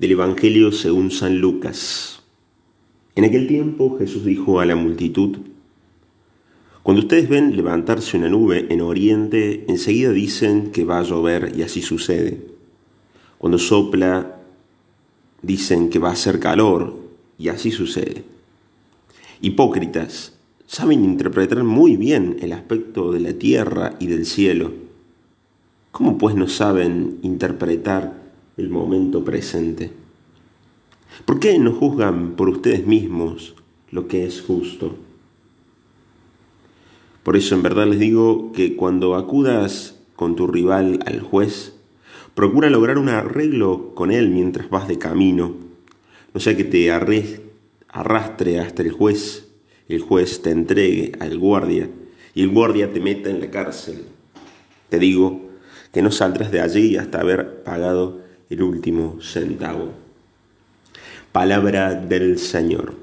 Del Evangelio según San Lucas. En aquel tiempo Jesús dijo a la multitud, Cuando ustedes ven levantarse una nube en oriente, enseguida dicen que va a llover y así sucede. Cuando sopla, dicen que va a hacer calor y así sucede. Hipócritas, saben interpretar muy bien el aspecto de la tierra y del cielo. ¿Cómo pues no saben interpretar el momento presente. ¿Por qué no juzgan por ustedes mismos lo que es justo? Por eso en verdad les digo que cuando acudas con tu rival al juez, procura lograr un arreglo con él mientras vas de camino, no sea que te arrastre hasta el juez, el juez te entregue al guardia y el guardia te meta en la cárcel. Te digo que no saldrás de allí hasta haber pagado el último centavo. Palabra del Señor.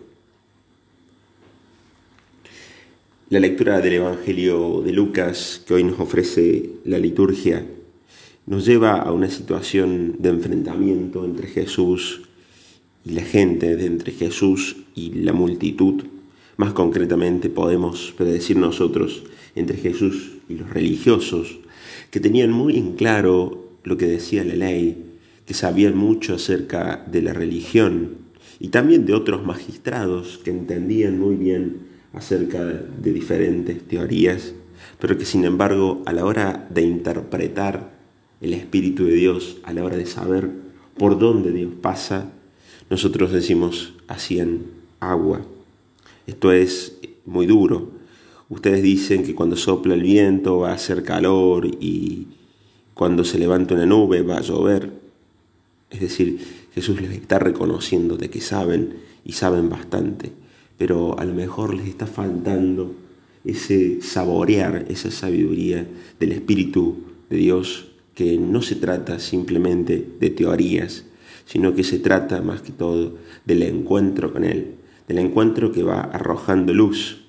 La lectura del Evangelio de Lucas que hoy nos ofrece la liturgia nos lleva a una situación de enfrentamiento entre Jesús y la gente, de entre Jesús y la multitud. Más concretamente podemos predecir nosotros entre Jesús y los religiosos, que tenían muy en claro lo que decía la ley, que sabían mucho acerca de la religión y también de otros magistrados que entendían muy bien acerca de diferentes teorías, pero que sin embargo a la hora de interpretar el Espíritu de Dios, a la hora de saber por dónde Dios pasa, nosotros decimos hacían agua. Esto es muy duro. Ustedes dicen que cuando sopla el viento va a hacer calor y cuando se levanta una nube va a llover. Es decir, Jesús les está reconociendo de que saben y saben bastante, pero a lo mejor les está faltando ese saborear, esa sabiduría del Espíritu de Dios, que no se trata simplemente de teorías, sino que se trata más que todo del encuentro con Él, del encuentro que va arrojando luz.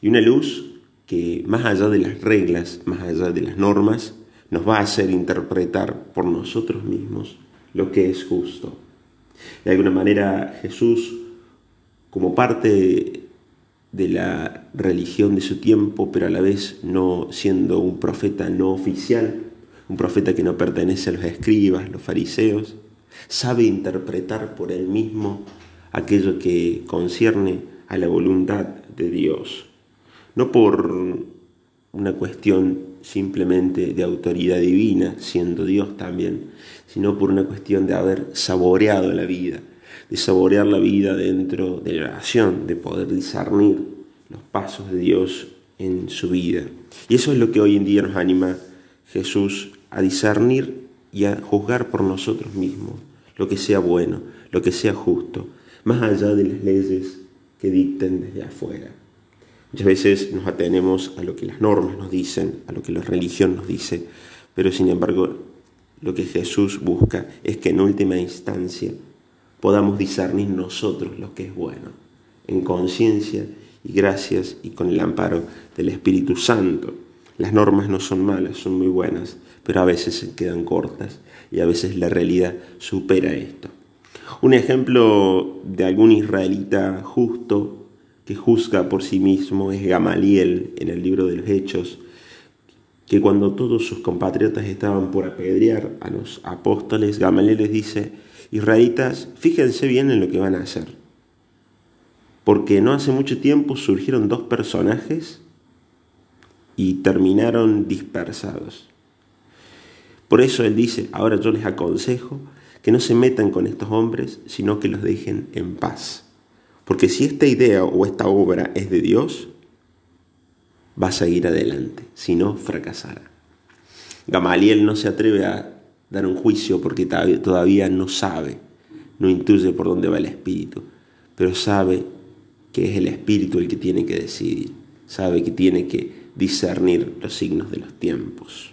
Y una luz que más allá de las reglas, más allá de las normas, nos va a hacer interpretar por nosotros mismos lo que es justo. De alguna manera Jesús, como parte de la religión de su tiempo, pero a la vez no siendo un profeta no oficial, un profeta que no pertenece a los escribas, los fariseos, sabe interpretar por él mismo aquello que concierne a la voluntad de Dios. No por una cuestión simplemente de autoridad divina, siendo Dios también, sino por una cuestión de haber saboreado la vida, de saborear la vida dentro de la oración, de poder discernir los pasos de Dios en su vida. Y eso es lo que hoy en día nos anima Jesús a discernir y a juzgar por nosotros mismos lo que sea bueno, lo que sea justo, más allá de las leyes que dicten desde afuera. Muchas veces nos atenemos a lo que las normas nos dicen, a lo que la religión nos dice, pero sin embargo lo que Jesús busca es que en última instancia podamos discernir nosotros lo que es bueno, en conciencia y gracias y con el amparo del Espíritu Santo. Las normas no son malas, son muy buenas, pero a veces se quedan cortas y a veces la realidad supera esto. Un ejemplo de algún israelita justo que juzga por sí mismo es Gamaliel en el libro de los Hechos, que cuando todos sus compatriotas estaban por apedrear a los apóstoles, Gamaliel les dice, israelitas, fíjense bien en lo que van a hacer, porque no hace mucho tiempo surgieron dos personajes y terminaron dispersados. Por eso él dice, ahora yo les aconsejo que no se metan con estos hombres, sino que los dejen en paz. Porque si esta idea o esta obra es de Dios, va a seguir adelante, si no, fracasará. Gamaliel no se atreve a dar un juicio porque todavía no sabe, no intuye por dónde va el Espíritu, pero sabe que es el Espíritu el que tiene que decidir, sabe que tiene que discernir los signos de los tiempos.